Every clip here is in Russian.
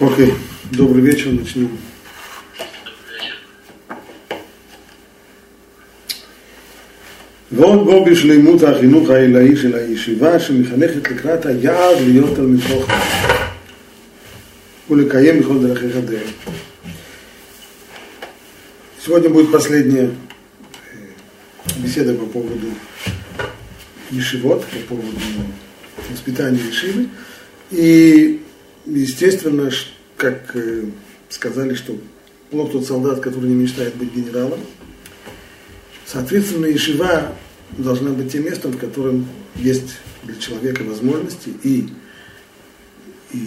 Окей, добрый вечер, начнем. ועוד בו בשלימות החינוך העילאי של הישיבה שמחנכת לקראת היעד להיות תלמיד חוכם ולקיים בכל דרכיך דרך. Сегодня будет последняя беседа по поводу Ешивот, по поводу воспитания Ешивы. И, естественно, как э, сказали, что плох тот солдат, который не мечтает быть генералом. Соответственно, Ешива должна быть тем местом, в котором есть для человека возможности и, и,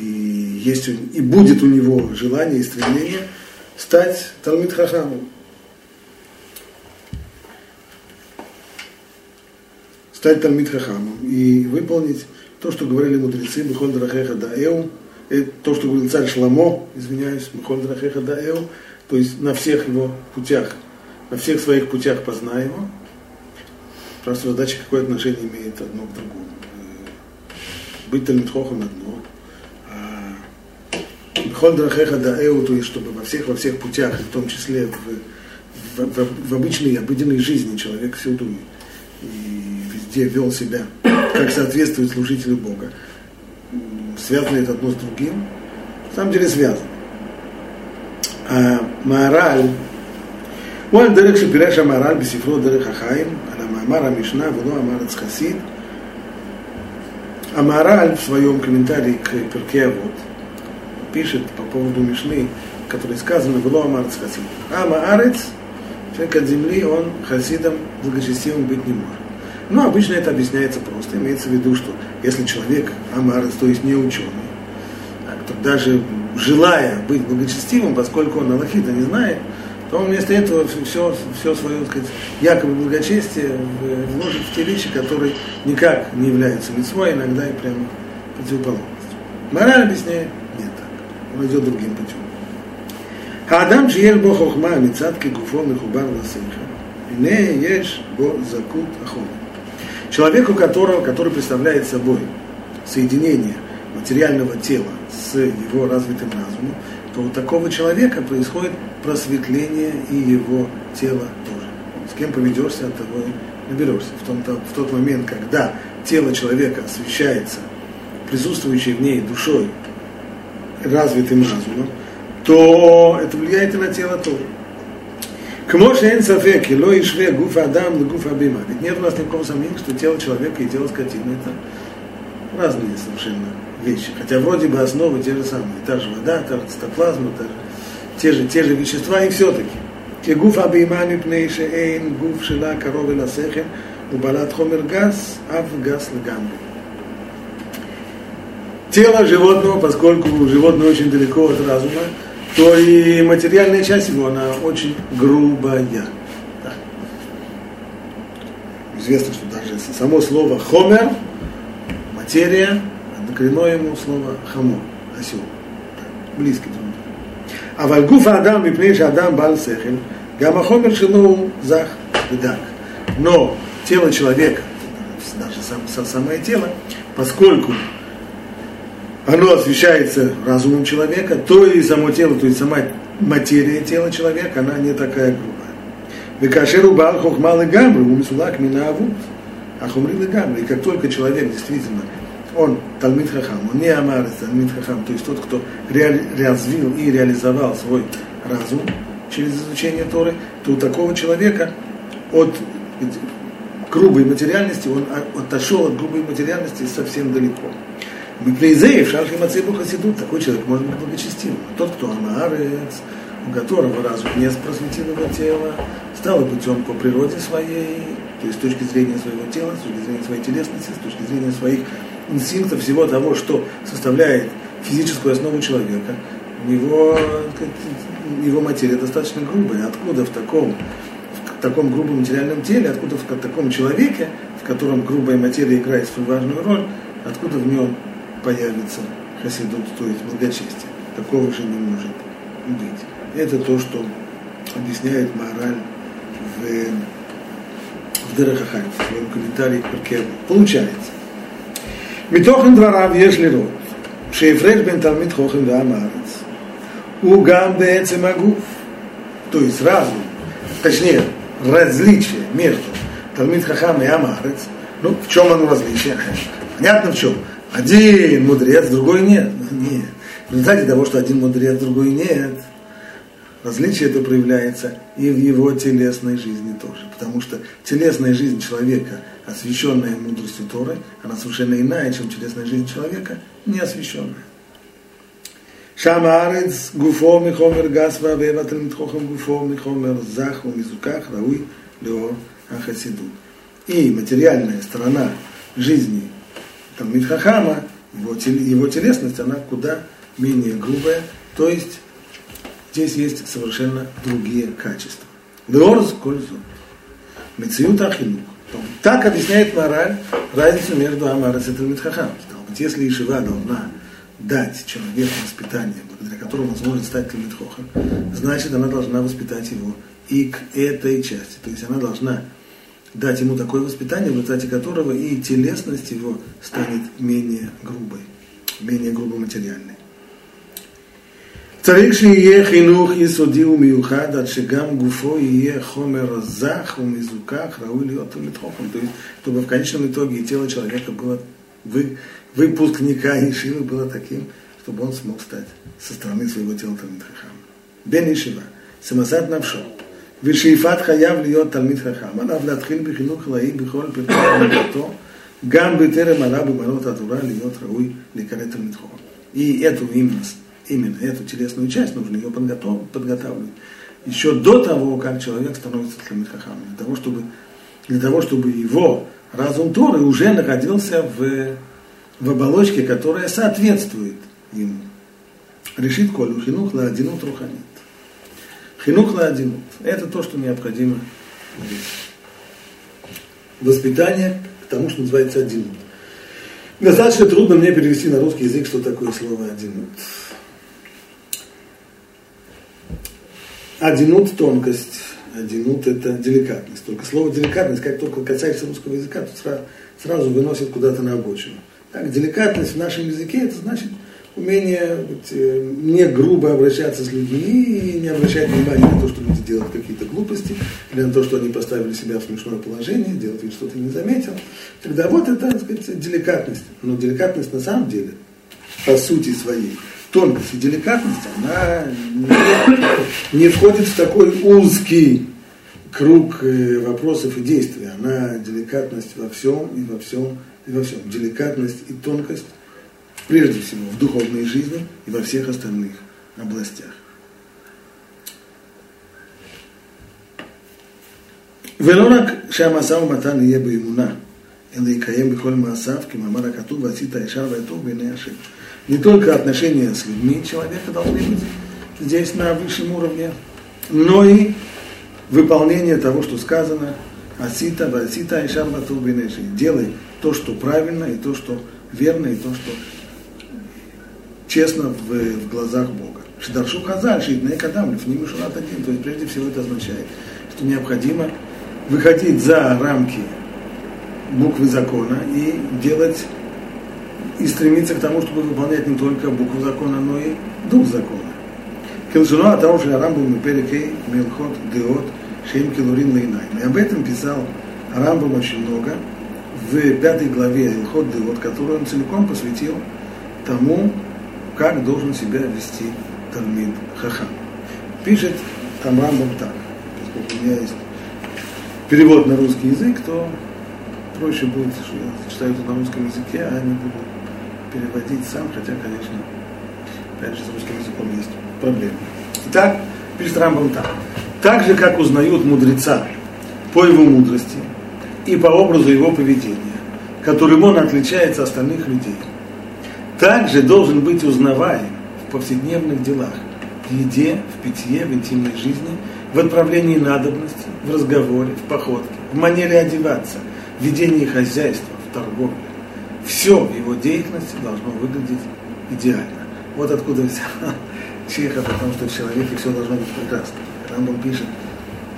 есть, и будет у него желание и стремление стать Талмит Хахамом. Стать Талмит Хахамом и выполнить то, что говорили мудрецы, Бехоль Драхеха Даэу, то, что говорил царь Шламо, извиняюсь, Драхеха Даэу, то есть на всех его путях, на всех своих путях познай его. Просто задача, какое отношение имеет одно к другому. Быть Талмитхохом одно, а Драхеха Даэу, то есть чтобы во всех, во всех путях, в том числе в, в, в, в обычной, обыденной жизни человек всюду и везде вел себя как соответствует служителю Бога связано это одно с другим? На самом деле связано. А мораль, он дырых шапиреш мораль, бисифро дырых Ахаим, она Маамара Мишна, вно Амарец А мораль в своем комментарии к Перке вот пишет по поводу Мишны, который сказано «Вло Амарец Хасид». А Арец, человек от земли, он хасидом благочестивым быть не может. Ну обычно это объясняется просто. Имеется в виду, что если человек амарец, то есть не ученый, то даже желая быть благочестивым, поскольку он Аллахита не знает, то он вместо этого все, все свое, так сказать, якобы благочестие вложит в те вещи, которые никак не являются лицом, иногда и прямо противоположностью. Мораль объясняет, нет так. Он идет другим путем. האדם שיהיה בו חוכמה מצד כגופו מחובר לשכל, הנה יש בו זכות החומר. Человеку, которого, который представляет собой соединение материального тела с его развитым разумом, то у такого человека происходит просветление и его тела тоже. С кем поведешься, от того и наберешься. В, том, в тот момент, когда тело человека освещается присутствующей в ней душой, развитым разумом, то это влияет и на тело тоже. כמו שאין ספק, כי לא ישווה גוף האדם לגוף הבימה. Ведь нет у нас никакого сомнения, что тело человека и тело скотины это разные совершенно вещи. Хотя вроде бы основы те же самые. Та же вода, та же цитоплазма, та же, те, же, те же вещества, и все-таки. כגוף הבהמה מפני שאין גוף שלה קרוב אל השכל ובעלת חומר גס, אף גס לגמרי. Тело животного, поскольку животное очень далеко от разума, то и материальная часть его, она очень грубая. Да. Известно, что даже само слово хомер, материя, однокоренное ему слово хамо, осел. Близкий друг. А вальгуфа адам, мипней адам бал сехель, гамма хомер шелу зах дак. Но тело человека, даже сам, самое тело, поскольку оно освещается разумом человека, то и само тело, то есть сама материя тела человека, она не такая грубая. Векашеру бал хохмал и гамры, умисулак минавут, а хумрил и. И как только человек действительно, он Талмит Хахам, он не Амарец, Талмит Хахам, то есть тот, кто реали, развил и реализовал свой разум через изучение Торы, то у такого человека от грубой материальности, он отошел от грубой материальности совсем далеко. Мипнейзеев, Шархи Мацебу Хасидут, такой человек может быть благочестивым. Тот, кто Амаарец, у которого разум не просветил его тело, стал путем по природе своей, то есть с точки зрения своего тела, с точки зрения своей телесности, с точки зрения своих инстинктов, всего того, что составляет физическую основу человека, у него, его материя достаточно грубая. Откуда в таком, в таком грубом материальном теле, откуда в таком человеке, в котором грубая материя играет свою важную роль, откуда в нем появится хасидут, то есть благочестие. Такого же не может быть. Это то, что объясняет мораль в, в Дерахахаль, в своем комментарии к Паркеру. Получается. Митохен дворав еш лирот, шейфреш бен талмит хохен ваамарец, угам бецем агуф, то есть разум, точнее, различие между талмит хахам и амарец, ну, в чем оно различие? Понятно в чем? Один мудрец, другой нет. Нет. В результате того, что один мудрец, другой нет, различие это проявляется и в его телесной жизни тоже. Потому что телесная жизнь человека, освященная мудростью Торы, она совершенно иная, чем телесная жизнь человека, не освященная. Шамарец, гуфо, михомер, гасва, вева, тальмитхохам, гуфо, михомер, заху, мизуках, рауи, лео, ахасиду. И материальная сторона жизни Талмит Хахама, его, его телесность, она куда менее грубая, то есть здесь есть совершенно другие качества. Леорз кользу. Мециют Ахинук. Так объясняет мораль разницу между Амарас и Талмит Хахам. Если Ишива должна дать человеку воспитание, благодаря которому он сможет стать Талмитхохом, значит, она должна воспитать его и к этой части. То есть она должна дать ему такое воспитание, в результате которого и телесность его станет менее грубой, менее грубо материальной. צריך שיהיה חינוך יסודי ומיוחד עד שגם גופו יהיה חומר זך ומזוכח, ראוי להיות תלמיד חוכם. То есть, чтобы в конечном итоге тело человека было вы, выпускника Ишивы было таким, чтобы он смог стать со стороны своего тела Талмит Хахам. Бен Ишива, Самасад Навшо, ושאיפת חייב להיות תלמיד חכם, עליו להתחיל בחינוך חלאי בכל פרטי עבודתו, גם בטרם עלה במעלות התורה להיות ראוי להיקרא תלמיד חכם. И эту именно, именно эту телесную часть нужно ее подготавливать. Еще до того, как человек становится Талмит Хахамом, для того, чтобы, для того, чтобы его разум Торы уже находился в, в оболочке, которая соответствует ему. Решит колю хинух ладинут руханит. Хинух ладинут. Это то, что необходимо. Воспитание к тому, что называется одинут. Достаточно трудно мне перевести на русский язык, что такое слово одинут. Одинут – тонкость, Одинут – это деликатность. Только слово деликатность, как только касается русского языка, то сразу, сразу выносит куда-то на обочину. Так, деликатность в нашем языке – это значит умение быть, э, не грубо обращаться с людьми и не обращать внимания на то, что люди делают какие-то глупости, или на то, что они поставили себя в смешное положение, делать вид, что ты не заметил. Тогда вот это, так сказать, деликатность. Но деликатность на самом деле, по сути своей, тонкость и деликатность, она не, не входит в такой узкий круг э, вопросов и действий. Она деликатность во всем и во всем и во всем. Деликатность и тонкость прежде всего в духовной жизни и во всех остальных областях. ולא רק שהמשא ומתן יהיה באמונה, אלא יקיים בכל מעשיו, כמאמר הכתוב, ועשית ישר והטוב בעיני השם. Не только отношения с людьми человека должны быть здесь на высшем уровне, но и выполнение того, что сказано, асита, васита, айшар, ватул, Делай то, что правильно, и то, что верно, и то, что честно в, в глазах Бога. Шидаршу Хазаль, Шидней Кадам, Лифним Шурат один. То есть прежде всего это означает, что необходимо выходить за рамки буквы закона и делать и стремиться к тому, чтобы выполнять не только букву закона, но и дух закона. Килжуно от того, что Рамбам Перекей Мелхот Деот Шейм Килурин Лейнайм. И об этом писал Рамбам очень много в пятой главе Илхот Деот, которую он целиком посвятил тому, как должен себя вести Талмид Хахам. Пишет там так, поскольку у меня есть перевод на русский язык, то проще будет, что я читаю это на русском языке, а не буду переводить сам, хотя, конечно, опять же, с русским языком есть проблемы. Итак, пишет Рамбам так. Так же, как узнают мудреца по его мудрости и по образу его поведения, которым он отличается от остальных людей, также должен быть узнаваем в повседневных делах, в еде, в питье, в интимной жизни, в отправлении надобности, в разговоре, в походке, в манере одеваться, в ведении хозяйства, в торговле, все в его деятельности должно выглядеть идеально. Вот откуда взял Чехов, потому что в человеке все должно быть прекрасно. Рамбам пишет,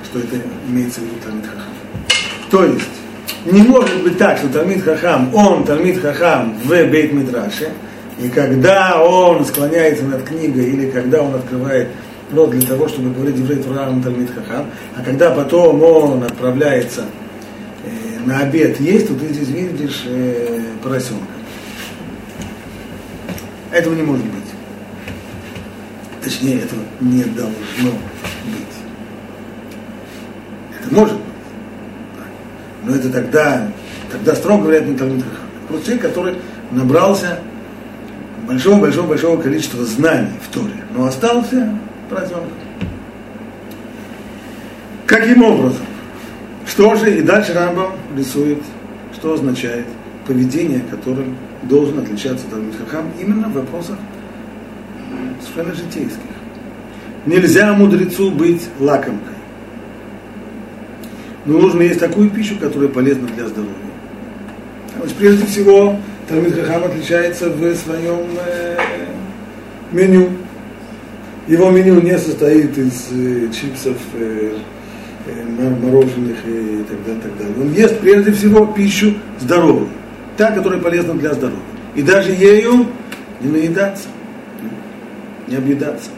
что это имеется в виду Талмит Хахам. То есть, не может быть так, что Талмит Хахам, он Талмит Хахам в Бейт Мидраше, И когда он склоняется над книгой, или когда он открывает рот для того, чтобы говорить еврей Турам Талмит Хахам, а когда потом он отправляется э, на обед есть, то ты здесь видишь э, поросенка. Этого не может быть. Точнее, этого не должно быть. Это может быть. Но это тогда, тогда строго говорят не Талмит Хахам. Просто человек, который набрался большого-большого-большого количества знаний в Торе, но остался поросенком. Каким образом? Что же, и дальше Рамбам рисует, что означает поведение, которым должен отличаться Талмит Хахам именно в вопросах совершенно житейских. Нельзя мудрецу быть лакомкой. Но нужно есть такую пищу, которая полезна для здоровья. Есть, прежде всего, Талмит Хахам отличается в своем э, меню. Его меню не состоит из э, чипсов, э, э, мороженых и так далее, так далее. Он ест прежде всего пищу здоровую, та, которая полезна для здоровья. И даже ею не наедаться, не объедаться.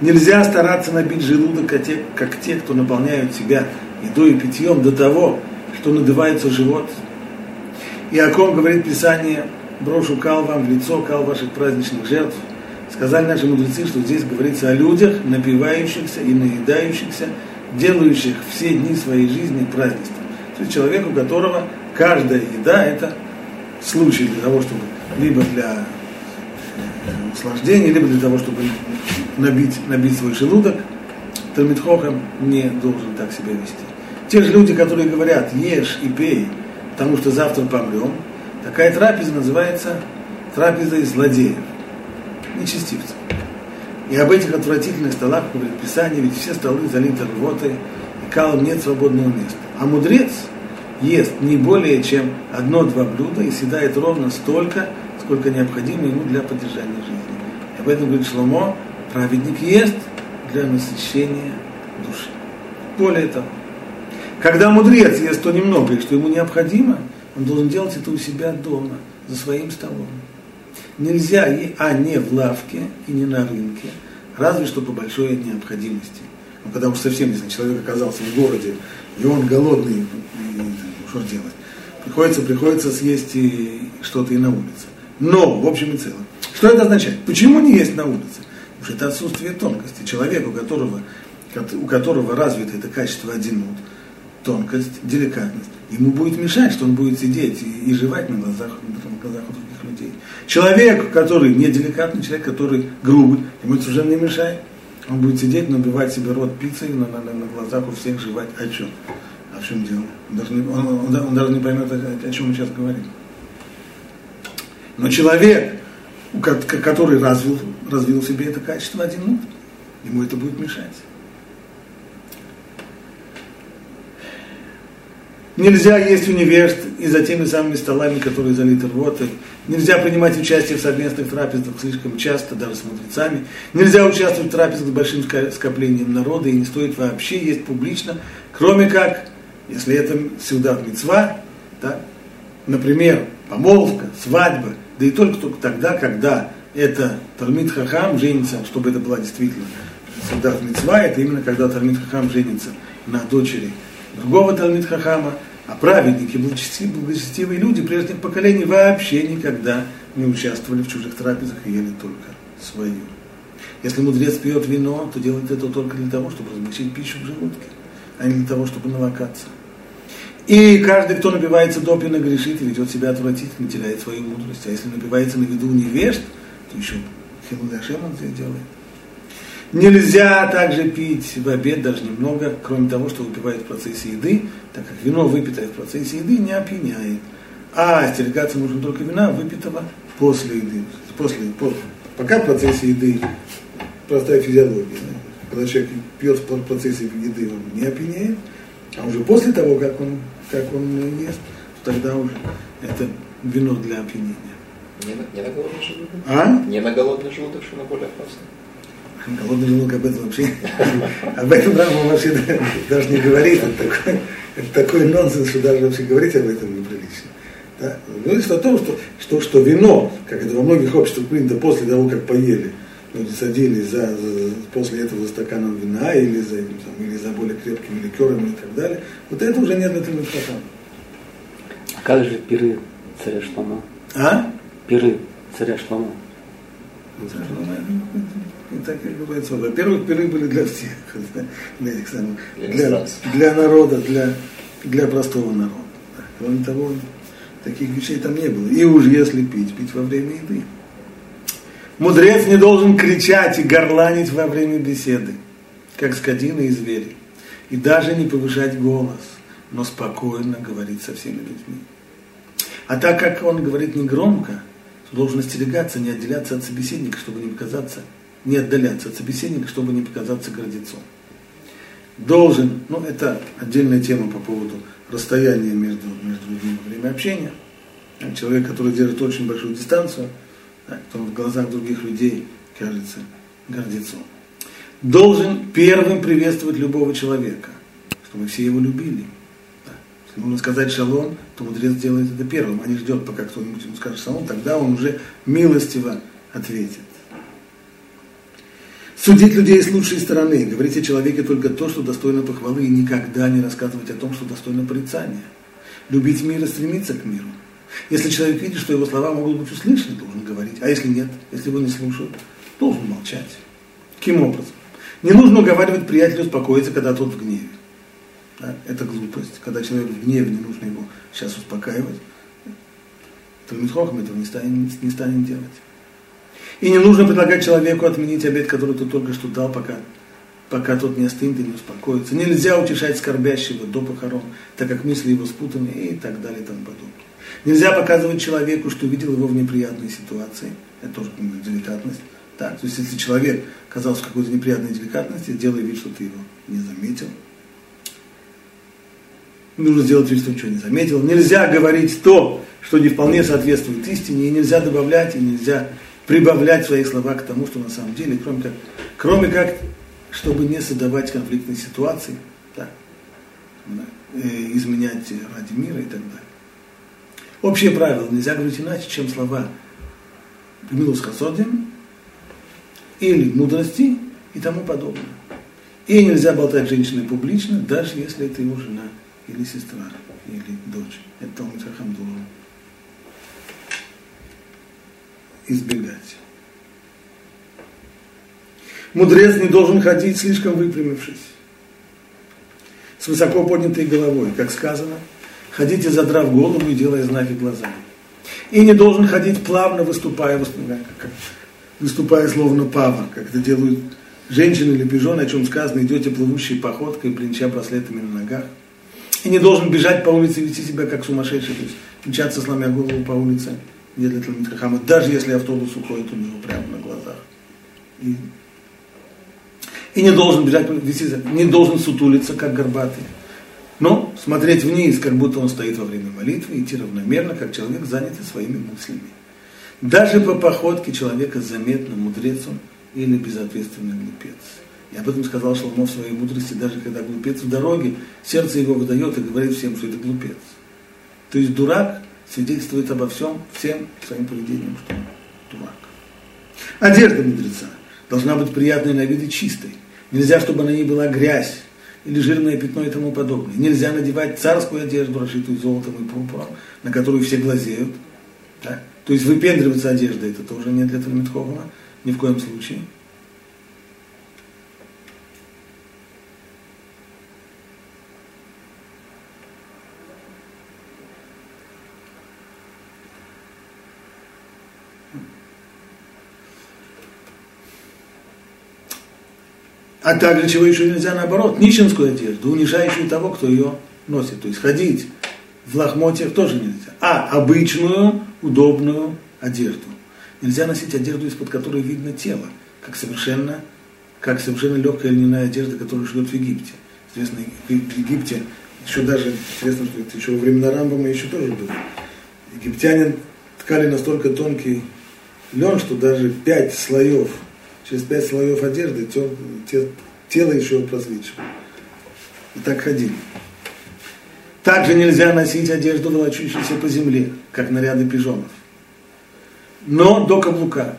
Нельзя стараться набить желудок, как те, как те, кто наполняют себя едой и питьем до того, что надувается живот. И о ком говорит Писание, брошу кал вам в лицо, кал ваших праздничных жертв – Сказали наши мудрецы, что здесь говорится о людях, напивающихся и наедающихся, делающих все дни своей жизни празднеством. То есть человек, у которого каждая еда – это случай для того, чтобы либо для э, наслаждения, либо для того, чтобы набить, набить свой желудок. Талмитхохам не должен так себя вести. Те же люди, которые говорят, ешь и пей, потому что завтра помрем, такая трапеза называется трапезой злодеев нечестивцев. И об этих отвратительных столах говорит Писание, ведь все столы залиты рвотой, и калом нет свободного места. А мудрец ест не более чем одно-два блюда и съедает ровно столько, сколько необходимо ему для поддержания жизни. И об этом говорит Шломо, праведник ест для насыщения души. Более того, когда мудрец ест то немного, и что ему необходимо, он должен делать это у себя дома, за своим столом нельзя, а не в лавке и не на рынке, разве что по большой необходимости. Ну, когда уж совсем, если человек оказался в городе, и он голодный, и, и, что делать? Приходится, приходится съесть и что-то и на улице. Но, в общем и целом, что это означает? Почему не есть на улице? Потому что это отсутствие тонкости. Человек, у которого, у которого развито это качество один тонкость, деликатность, ему будет мешать, что он будет сидеть и, и жевать на глазах, на глазах у других людей. Человек, который не деликатный, человек, который грубый, ему это совершенно не мешает. Он будет сидеть, набивать себе рот пиццей на, на, на глазах у всех жевать. О чем? О чем дело? Он даже не, он, он, он даже не поймет, о, о чем мы сейчас говорим. Но человек, который развил, развил в себе это качество один ему это будет мешать. Нельзя есть университет и за теми самыми столами, которые залиты рвотой. Нельзя принимать участие в совместных трапезах слишком часто, даже с мудрецами. Нельзя участвовать в трапезах с большим скоплением народа и не стоит вообще есть публично, кроме как, если это сюда мецва, да, например, помолвка, свадьба, да и только, только тогда, когда это Талмит Хахам женится, чтобы это была действительно сюда мецва, это именно когда Талмит Хахам женится на дочери другого Талмит Хахама, а праведники, благочестивые люди прежних поколений вообще никогда не участвовали в чужих трапезах и ели только свою. Если мудрец пьет вино, то делает это только для того, чтобы размягчить пищу в желудке, а не для того, чтобы навокаться. И каждый, кто напивается допина, грешит и ведет себя отвратительно, теряет свою мудрость. А если напивается на виду невежд, то еще Хилудашем он это делает. Нельзя также пить в обед даже немного, кроме того, что выпивают в процессе еды, так как вино, выпитое в процессе еды, не опьяняет. А остерегаться нужно только вина, выпитого после еды. После, после, пока в процессе еды простая физиология. Да? Когда человек пьет в процессе еды, он не опьяняет, а уже после того, как он, как он ест, тогда уже это вино для опьянения. Не на, не на голодный желудок? А? Не на голодный желудок, что на более опасно. Голодный желудок об этом вообще, об этом Рамбам вообще даже не говорит. Это такой, это такой нонсенс, что даже вообще говорить об этом неприлично. Да? Говорится о том, что, что, что вино, как это во многих обществах принято после того, как поели, люди садились за, за, после этого за стаканом вина или за, там, или за более крепкими ликерами и так далее, вот это уже нет для Талмит Хахама. А как же пиры царя Шлома? А? Пиры царя Шлома. Ну, и так как говорится, во-первых, пиры были для всех, для, этих самых, для, для народа, для, для простого народа. Кроме того, таких вещей там не было. И уж если пить, пить во время еды. Мудрец не должен кричать и горланить во время беседы, как скотина и звери. И даже не повышать голос, но спокойно говорить со всеми людьми. А так как он говорит негромко, то должен остерегаться, не отделяться от собеседника, чтобы не показаться, не отдаляться от собеседника, чтобы не показаться гордецом. Должен, ну это отдельная тема по поводу расстояние между, между людьми во время общения. Человек, который держит очень большую дистанцию, так, то в глазах других людей кажется гордецом. Должен первым приветствовать любого человека, чтобы все его любили. Да. Если нужно сказать шалом, то мудрец делает это первым, а не ждет, пока кто-нибудь ему скажет шалом, тогда он уже милостиво ответит. Судить людей с лучшей стороны, говорить о человеке только то, что достойно похвалы, и никогда не рассказывать о том, что достойно порицания. Любить мир и стремиться к миру. Если человек видит, что его слова могут быть услышаны, должен говорить. А если нет, если его не слушают, должен молчать. Каким образом? Не нужно уговаривать приятеля успокоиться, когда тот в гневе. Да? Это глупость. Когда человек в гневе, не нужно его сейчас успокаивать. Талмитхохам этого не станет, не станет делать. И не нужно предлагать человеку отменить обед, который ты только что дал, пока, пока тот не остынет и не успокоится. Нельзя утешать скорбящего до похорон, так как мысли его спутаны и так далее и тому подобное. Нельзя показывать человеку, что видел его в неприятной ситуации. Это тоже деликатность. Так, то есть если человек оказался в какой-то неприятной деликатности, делай вид, что ты его не заметил. Нужно сделать вид, что ничего не заметил. Нельзя говорить то, что не вполне соответствует истине, и нельзя добавлять, и нельзя прибавлять свои слова к тому, что на самом деле, кроме как, кроме как чтобы не создавать конфликтной ситуации, да, э, изменять ради мира и так далее. Общее правило, нельзя говорить иначе, чем слова Милус Хасодим или мудрости и тому подобное. И нельзя болтать женщиной публично, даже если это его жена или сестра, или дочь. Это Талмит Хахам избегать. Мудрец не должен ходить слишком выпрямившись, с высоко поднятой головой, как сказано, ходите задрав голову и делая знаки глазами. И не должен ходить плавно, выступая, выступая, выступая словно пава, как это делают женщины или пижоны, о чем сказано, идете плывущей походкой, блинча браслетами на ногах. И не должен бежать по улице вести себя как сумасшедший, то есть мчаться, сломя голову по улице для Талмит Хахама, даже если автобус уходит у него прямо на глазах. И, и не должен бежать, не должен сутулиться, как горбатый. Но смотреть вниз, как будто он стоит во время молитвы, идти равномерно, как человек, занятый своими мыслями. Даже по походке человека заметно, мудрец он или безответственный глупец. И об этом сказал Шалмо в своей мудрости, даже когда глупец в дороге, сердце его выдает и говорит всем, что это глупец. То есть дурак свидетельствует обо всем, всем своим поведением, что он дурак. Одежда мудреца должна быть приятной на вид и чистой. Нельзя, чтобы на ней была грязь или жирное пятно и тому подобное. Нельзя надевать царскую одежду, расшитую золотом и пурпуром, на которую все глазеют. Да? То есть выпендриваться одеждой, это тоже нет для Талмитхована, ни в коем случае. А также чего еще нельзя наоборот, нищенскую одежду, унижающую того, кто ее носит. То есть ходить в лохмотьях тоже нельзя. А обычную, удобную одежду. Нельзя носить одежду, из-под которой видно тело, как совершенно, как совершенно легкая льняная одежда, которую шьет в Египте. Известно, в Египте еще даже, известно, что это еще во времена Рамбама еще тоже было. Египтяне ткали настолько тонкий лен, что даже пять слоев через пять слоев одежды тел, тело еще просвечивало. И так ходили. Также нельзя носить одежду, волочущуюся по земле, как наряды пижонов. Но до каблука,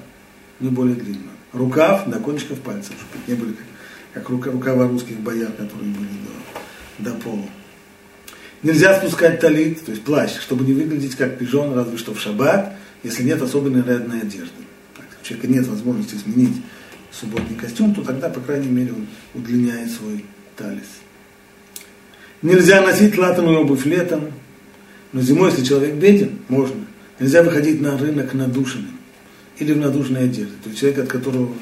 не более длинно. Рукав до кончиков пальцев, чтобы не были как, как рукава русских бояр, которые были до, до пола. Нельзя спускать талит, то есть плащ, чтобы не выглядеть как пижон, разве что в шаббат, если нет особой нарядной одежды. Так, у человека нет возможности сменить субботний костюм, то тогда, по крайней мере, он удлиняет свой талис. Нельзя носить латаную обувь летом, но зимой, если человек беден, можно. Нельзя выходить на рынок надушенным или в надушенной одежде. То есть человек, от которого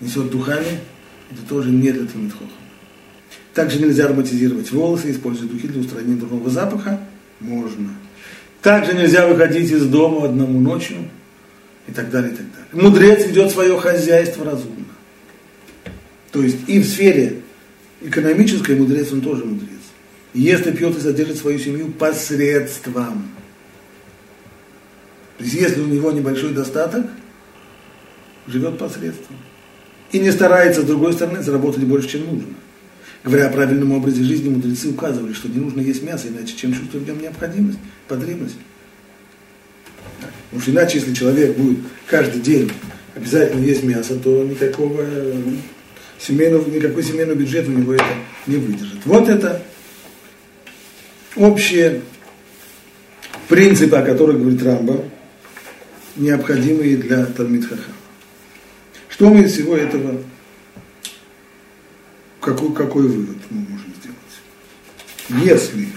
несет духами, это тоже не для Талмитхоха. Также нельзя ароматизировать волосы, используя духи для устранения дурного запаха. Можно. Также нельзя выходить из дома одному ночью и так далее, и так далее. Мудрец ведет свое хозяйство разумно. То есть и в сфере экономической мудрец, он тоже мудрец. Ест и пьет и содержит свою семью посредством. То есть если у него небольшой достаток, живет посредством. И не старается, с другой стороны, заработать больше, чем нужно. Говоря о правильном образе жизни, мудрецы указывали, что не нужно есть мясо, иначе чем чувствует в нем необходимость, потребность. Потому что иначе, если человек будет каждый день обязательно есть мясо, то никакого семейного, никакой семейный бюджет у него это не выдержит. Вот это общие принципы, о которых говорит Рамба, необходимые для Талмитхаха. Что мы из всего этого какой, какой вывод мы можем сделать? Если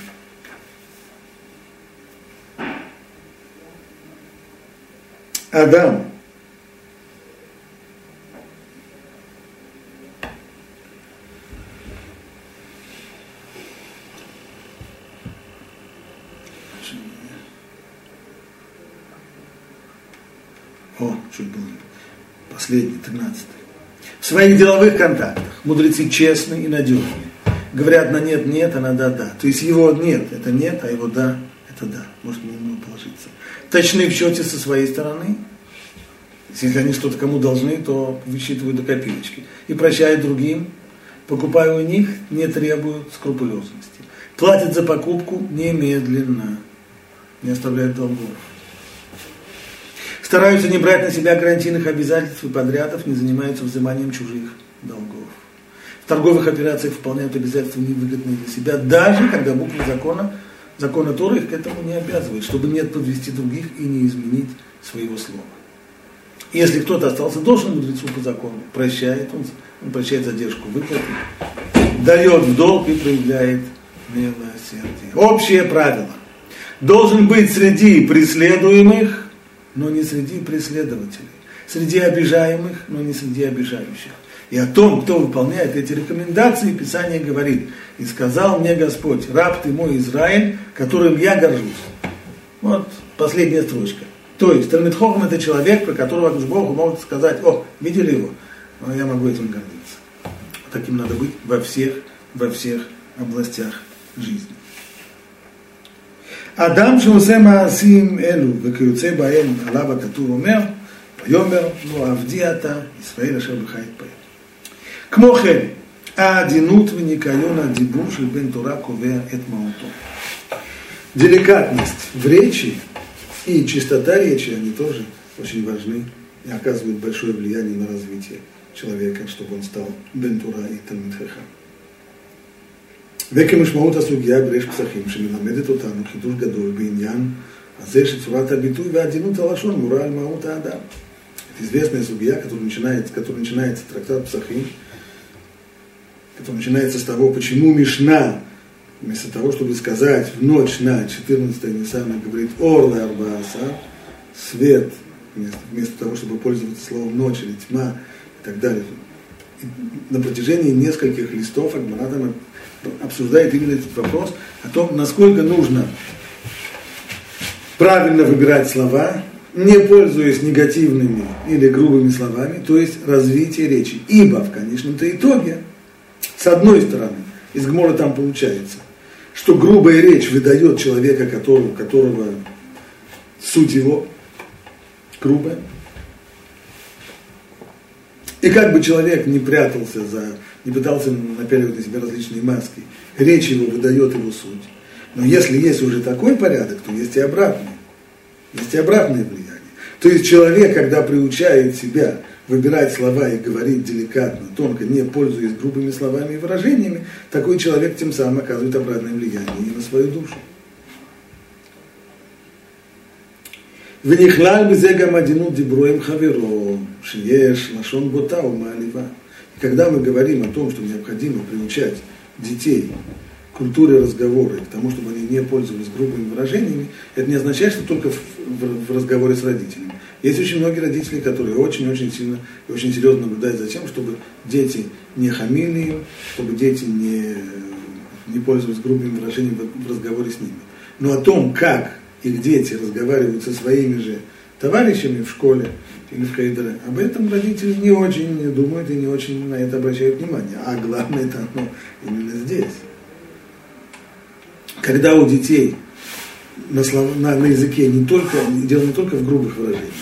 Адам О, чуть было. Последний, тринадцатый в своих деловых контактах. Мудрецы честные и надежные. Говорят на нет, нет, а на да, да. То есть его нет, это нет, а его да, это да. Может на него положиться. Точны в счете со своей стороны. Если они что-то кому должны, то высчитывают до копеечки. И прощают другим, покупая у них, не требуют скрупулезности. Платят за покупку немедленно, не оставляют долгов стараются не брать на себя гарантийных обязательств и подрядов, не занимаются взиманием чужих долгов. В торговых операциях выполняют обязательства невыгодные для себя, даже когда буквы закона, закона Торы их к этому не обязывают, чтобы не подвести других и не изменить своего слова. Если кто-то остался должен мудрецу по закону, прощает, он, он прощает задержку выплаты, дает в долг и проявляет милосердие. Общее правило. Должен быть среди преследуемых но не среди преследователей, среди обижаемых, но не среди обижающих. И о том, кто выполняет эти рекомендации, Писание говорит, и сказал мне Господь, раб ты мой Израиль, которым я горжусь. Вот последняя строчка. То есть Талмитхохам это человек, про которого Богу могут сказать, о, видели его? Но я могу этим гордиться. Таким надо быть во всех, во всех областях жизни. אדם שעושה מעשים אלו וכיוצא בהם עליו הכתוב אומר, ויאמר לא עבדי אתה, ישראל אשר בך יתפעל. כמו כן, העדינות וניקיון הדיבור של בן תורה קובע את מהותו. Деликатность в речи и чистота речи, они тоже очень важны и оказывают большое влияние на развитие человека, чтобы он стал бентура и талмит хахам. וכמשמעות הסוגיה בריש פסחים שמלמדת אותנו חידוש גדול בעניין הזה שצורת הביטוי ועדינות הלשון מורה על מהות האדם. Это известная судья, которая начинается, которая начинается трактат Псахим, который начинается с того, почему Мишна, вместо того, чтобы сказать в ночь на 14 Нисана, говорит Орла Арбааса, свет, вместо, вместо того, чтобы пользоваться словом ночь или тьма и так далее. И на протяжении нескольких листов Агмара обсуждает именно этот вопрос о том, насколько нужно правильно выбирать слова, не пользуясь негативными или грубыми словами, то есть развитие речи. Ибо в конечном-то итоге, с одной стороны, из Гмора там получается, что грубая речь выдает человека, которого, которого суть его грубая. И как бы человек не прятался за не пытался напяливать на себя различные маски. Речь его выдает его суть. Но если есть уже такой порядок, то есть и обратный. Есть и обратное влияние. То есть человек, когда приучает себя выбирать слова и говорить деликатно, тонко, не пользуясь грубыми словами и выражениями, такой человек тем самым оказывает обратное влияние и на свою душу. ונכלל בזה גם עדינות דיברו עם חברו, שיש לשון бота ומעליבה. и когда мы говорим о том, что необходимо приучать детей к культуре разговора, к тому, чтобы они не пользовались грубыми выражениями, это не означает, что только в, в, в разговоре с родителями. Есть очень многие родители, которые очень-очень сильно и очень серьезно наблюдают за тем, чтобы дети не хамили им, чтобы дети не, не пользовались грубыми выражениями в, в разговоре с ними. Но о том, как их дети разговаривают со своими же товарищами в школе или в Хейдере, об этом родители не очень думают и не очень на это обращают внимание. А главное это оно именно здесь. Когда у детей на, слов, на, на языке не только, дело не только в грубых выражениях,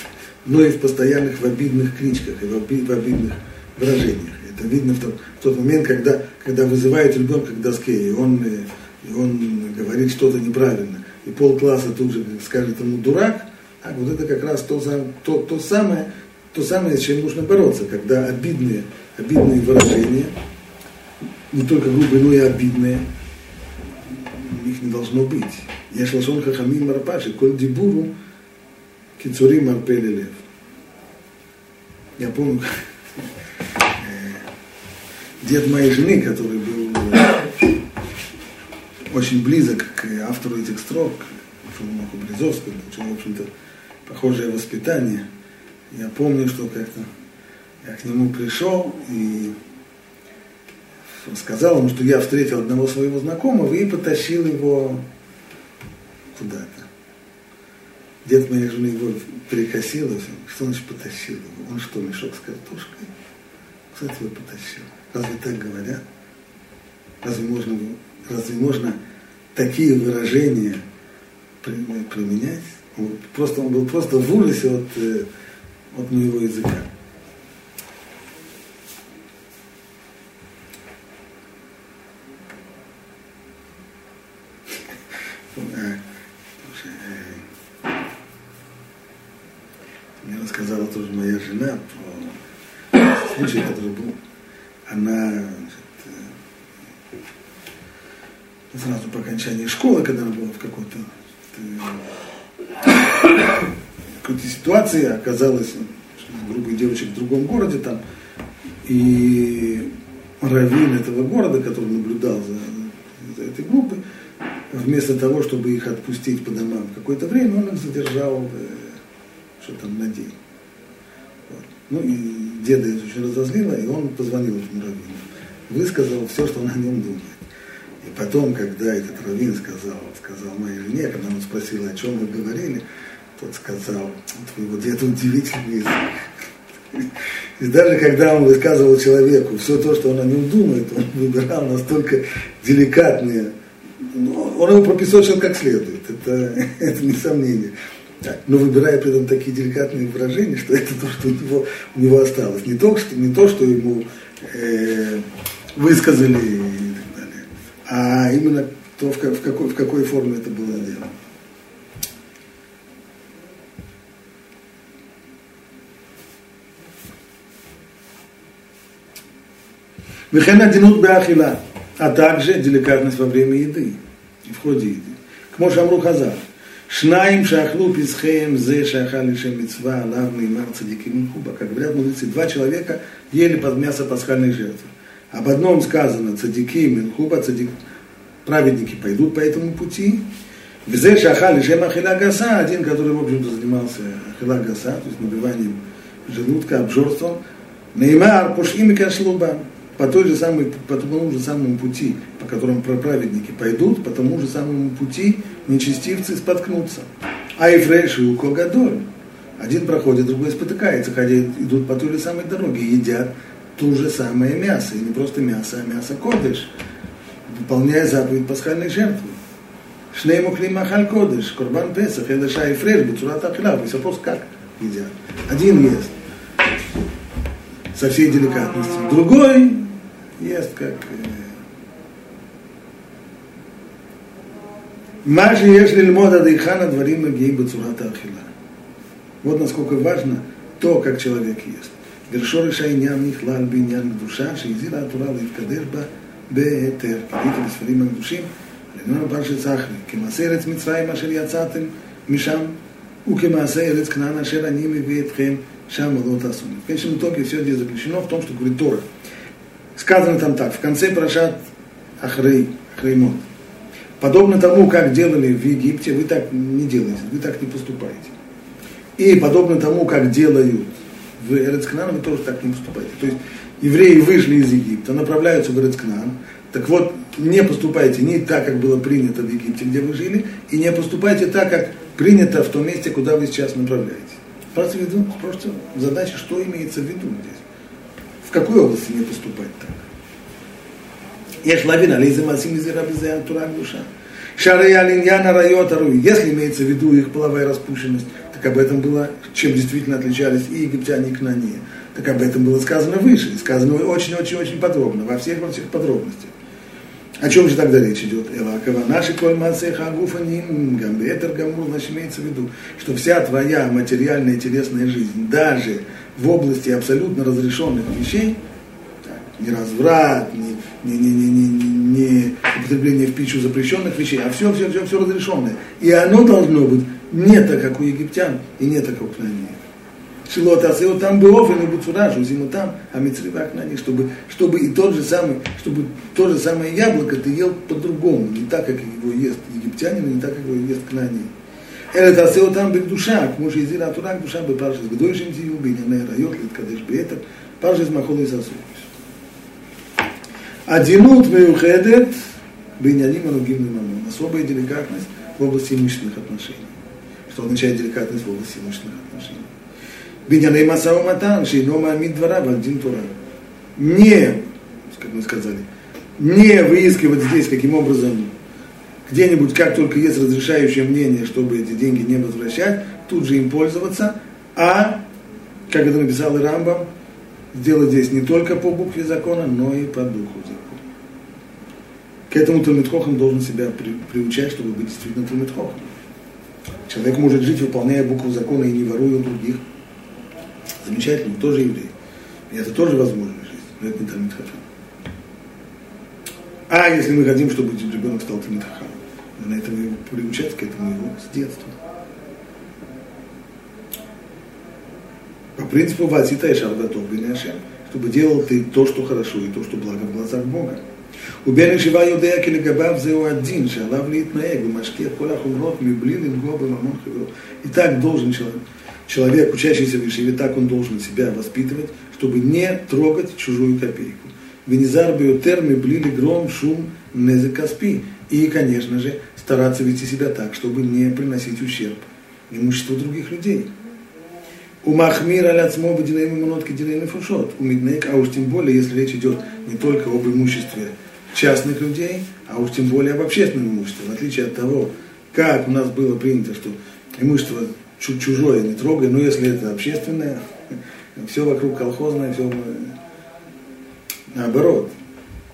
но и в постоянных в обидных кличках и в, оби, в обидных выражениях. Это видно в тот, в тот момент, когда, когда вызывают ребенка к доске, и он, и он говорит что-то неправильно и полкласса тут же скажет ему дурак, а вот это как раз то, то, то, самое, то самое, с чем нужно бороться, когда обидные, обидные выражения, не только грубые, но и обидные, их не должно быть. Я шлашон хахамим марпаши, коль дибуру, кицури марпели лев. Я помню, э, дед моей жены, который был э, очень близок к автору этих строк, Шумаху Брезовскому, получил, в общем-то, похожее воспитание. Я помню, что как-то я к нему пришел и сказал ему, что я встретил одного своего знакомого и потащил его куда-то. Дед моей жены его перекосил, и все. что значит потащил его? Он что, мешок с картошкой? Кстати, его потащил? Разве так говорят? Разве можно Разве можно такие выражения применять? Просто, он был просто в ужасе от, э, от моего языка. Мне рассказала тоже моя жена про случай, который был. Она сразу по окончании школы, когда она была в какой-то ситуации, оказалась группой девочек в другом городе там, и раввин этого города, который наблюдал за, за этой группой, вместо того, чтобы их отпустить по домам какое-то время, он их задержал э, что там на день. Вот. Ну и деда это очень разозлило, и он позвонил этому раввину, высказал все, что он о нем думает. И потом, когда этот раввин сказал, сказал моей жене, когда он спросил, о чем вы говорили, тот сказал, твоего деда удивительный язык. И даже когда он высказывал человеку все то, что он о нем думает, он выбирал настолько деликатные, ну, он его пропесочил как следует, это, это несомнение. Но выбирая при этом такие деликатные выражения, что это то, что у него, у него осталось. Не то, что, не то, что ему э, высказали а именно то, в, в, какой, в какой форме это было сделано. Вехена динут беахила, а также деликатность во время еды и в ходе еды. К Мошамру Хазар. Шнаим шахлу писхеем зе шахали шемицва лавный мар цадиким хуба. Как говорят мудрецы, два человека ели под мясо пасхальной жертвы. Об одном сказано цадики, минхуба, цадик, праведники пойдут по этому пути. Везе шахали шем ахила один, который, в общем-то, занимался ахила то есть набиванием желудка, обжорством. Неймар пушим и кашлуба. По той же самой, по тому же самому пути, по которому праведники пойдут, по тому же самому пути нечестивцы споткнутся. А Ефрейши у Когадоль. Один проходит, другой спотыкается, хотя идут по той же самой дороге, едят то же самое мясо. И не просто мясо, а мясо кодыш, выполняя заповедь пасхальной жертвы. Шней мухли махаль кодыш, корбан песах, это шай фреш, бецурат ахила. Весь вопрос, как едят. Один ест со всей деликатностью. Другой ест как, Мажи ешь лильмода дайхана дворим магей бацурата ахила. Вот насколько важно то, как человек ест. Вершоры шайнян нихлал биньян душа, шейзира атурала и вкадеш ба בהיתר, קראתי בספרים הקדושים, לעניין פרשת זכרי, כמעשה ארץ מצרים אשר יצאתם משם, וכמעשה ארץ כנען אשר אני מביא אתכם, Шам Лотасуна. В конечном итоге все здесь заключено в том, что говорит Тора. Сказано там так, в конце Парашат Ахрей, Ахреймон. Подобно тому, как делали в Египте, вы так не делаете, вы так не поступаете. И подобно тому, как делают в Эрецкнан, вы тоже так не поступаете. То есть евреи вышли из Египта, направляются в Эрецкнан. Так вот, не поступайте не так, как было принято в Египте, где вы жили, и не поступайте так, как принято в том месте, куда вы сейчас направляетесь. Просто веду просто задача, что имеется в виду здесь. В какой области мне поступать так? Ешь лавина, лейзе масим лейзе раби зе антура душа. Шары алиньяна райот. Если имеется в виду их половая распущенность, так об этом было, чем действительно отличались и египтяне, и кнане. Так об этом было сказано выше, сказано очень-очень-очень подробно, во всех, во всех подробностях. О чем же тогда речь идет? Элакова, наши коль мацеха агуфаним, гамбетер гамур, значит, имеется в виду, что вся твоя материальная телесная жизнь, даже в области абсолютно разрешенных вещей, не разврат, не, не, не, не, не, не употребление в пищу запрещенных вещей, а все, все, все, все разрешенное. И оно должно быть не так, как у египтян, и не так, как у кнанеев. Шилот Асео там был, Офен и Буцураж, зиму там, а мецривак на них, чтобы, чтобы и тот же самый, чтобы то же самое яблоко ты ел по-другому, не так, как его ест египтянин, не так, как его ест кнани. Это Асео там бы душа, к мужу из Ира Турак душа бы парши с Гдойшим Зию, Бейнянай Райот, Литкадеш Бейтер, парши с Махолой Сосу. Одинут Меюхедет, Бейняним Анугим Мамон. Особая деликатность в области имущественных отношений. Что означает деликатность в области имущественных отношений? Беняней Масау Матан, Шейно Мамид Двора, Вальдин Тура. Не, как мы сказали, не выискивать здесь, каким образом, где-нибудь, как только есть разрешающее мнение, чтобы эти деньги не возвращать, тут же им пользоваться, а, как это написал и Рамбам, сделать здесь не только по букве закона, но и по духу закона. К этому Талмитхохам должен себя при, приучать, чтобы быть действительно Талмитхохом. Человек может жить, выполняя букву закона и не воруя у других – Замечательно, он тоже еврей. И это тоже возможная жизнь, но это не Талмитхохам. А если мы хотим, чтобы ребенок стал Талмитхохом, на этого его приучать, к этому его с детства. По принципу Васита и Шаргатов Бенешем, чтобы делал ты то, что хорошо, и то, что благо в глазах Бога. ובן ישיבה יודע כי לגביו זהו הדין שעליו להתנהג ומשקיע כל החומרות מבלי לנגוע בממון חברו. И так должен человек, человек, учащийся в Ешиве, так он должен себя воспитывать, чтобы не трогать чужую копейку. Венизар биотер меблили гром шум незекаспи. И, конечно же, стараться вести себя так, чтобы не приносить ущерб имуществу других людей. У Махмира ляцмо бадинейм имунот кединейм фушот. У Миднейк, а уж тем более, если речь идет не только об имуществе частных людей, а уж тем более об общественном имуществе. В отличие от того, как у нас было принято, что имущество Чуть чужое не трогай, но если это общественное, все вокруг колхозное, все наоборот.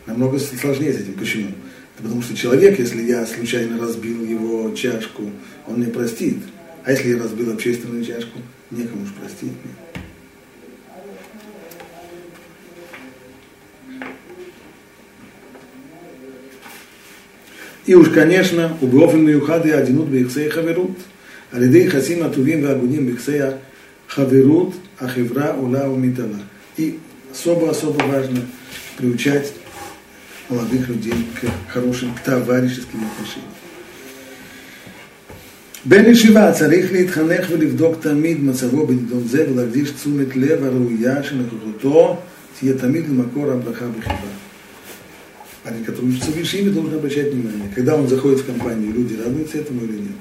Намного сложнее с этим. Почему? Это потому что человек, если я случайно разбил его чашку, он мне простит. А если я разбил общественную чашку, некому же простить мне. И уж, конечно, убеофельные ухады одинут бы их сейхаверут – על ידי יחסים הטובים והגונים ביחסי החברות, החברה עולה ומתעלה. И особо-особо важно приучать молодых людей к хорошим, к товарищеским отношениям. בן ישיבה צריך להתחנך ולבדוק תמיד מצבו בנדון זה ולהקדיש תשומת לב הראויה שנוכחותו תהיה תמיד למקור הברכה בחברה. Парень, который учится в Ешиве, должен обращать внимание, когда он заходит в компанию, люди радуются этому или нет.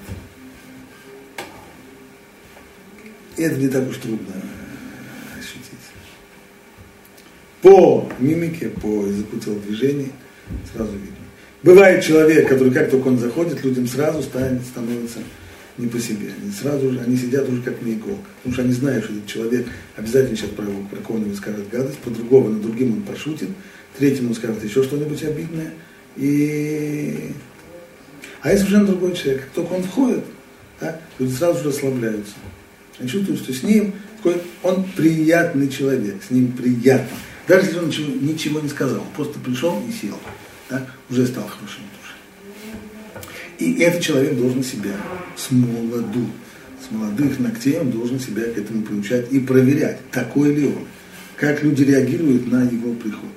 Это не так уж трудно ощутить. По мимике, по языку телодвижений сразу видно. Бывает человек, который как только он заходит, людям сразу станет, становится не по себе. Они сразу же, они сидят уже как на иголках. Потому что они знают, что этот человек обязательно сейчас про, про кого-нибудь скажет гадость, по другому, на другим он пошутит, третьему скажет еще что-нибудь обидное. И... А есть совершенно другой человек. Как только он входит, да, люди сразу же расслабляются. Они чувствуют, что с ним он приятный человек, с ним приятно. Даже если он ничего, ничего не сказал, он просто пришел и сел, да, уже стал хорошим душой. И этот человек должен себя с молоду, с молодых ногтей он должен себя к этому приучать и проверять, такой ли он, как люди реагируют на его приход.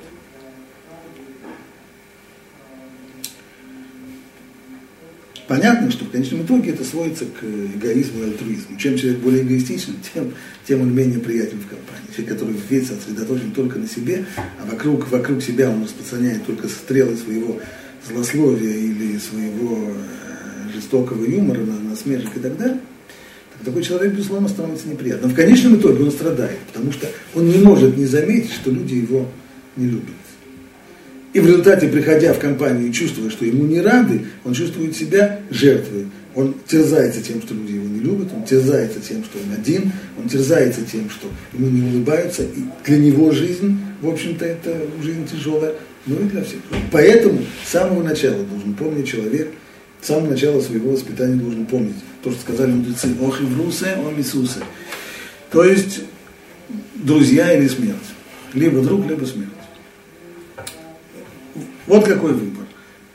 Понятно, что в конечном итоге это сводится к эгоизму и альтруизму. Чем человек более эгоистичен, тем, тем он менее приятен в компании. Человек, который весь сосредоточен только на себе, а вокруг, вокруг себя он распространяет только стрелы своего злословия или своего э, жестокого юмора, насмешек и так далее, так такой человек, безусловно, становится неприятным. Но в конечном итоге он страдает, потому что он не может не заметить, что люди его не любят. И в результате, приходя в компанию и чувствуя, что ему не рады, он чувствует себя жертвой. Он терзается тем, что люди его не любят, он терзается тем, что он один, он терзается тем, что ему не улыбаются. И для него жизнь, в общем-то, это жизнь тяжелая, ну и для всех. Поэтому с самого начала должен помнить человек, с самого начала своего воспитания должен помнить то, что сказали мудрецы, ох и врусе, ом Иисусе. То есть друзья или смерть. Либо друг, либо смерть. Вот какой выбор.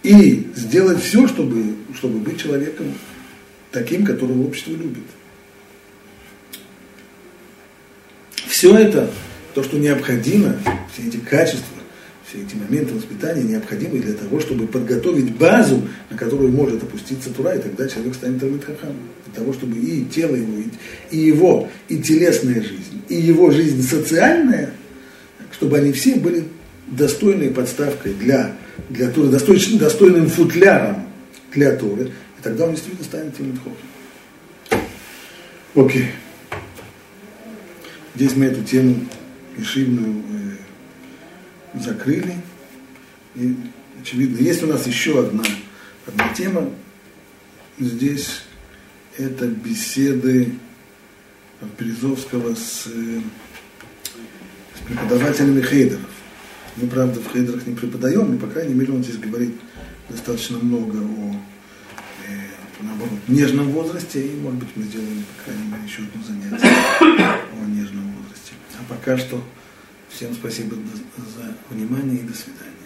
И сделать все, чтобы, чтобы быть человеком таким, которого общество любит. Все это, то, что необходимо, все эти качества, все эти моменты воспитания необходимы для того, чтобы подготовить базу, на которую может опуститься Тура, и тогда человек станет Талмит. Для того, чтобы и тело его, и его, и телесная жизнь, и его жизнь социальная, чтобы они все были достойной подставкой для, для Торы, достойным, достойным футляром для Торы, и тогда он действительно станет Тимит Окей. Здесь мы эту тему Ишивную э, закрыли. И, очевидно, есть у нас еще одна, одна тема. Здесь это беседы Березовского с, э, с преподавателями хейдеров. Мы, правда, в хейдерах не преподаем, но, по крайней мере, он здесь говорит достаточно много о, э, наоборот, нежном возрасте, и, может быть, мы сделаем, по крайней мере, еще одно занятие о нежном возрасте. А пока что всем спасибо за внимание и до свидания.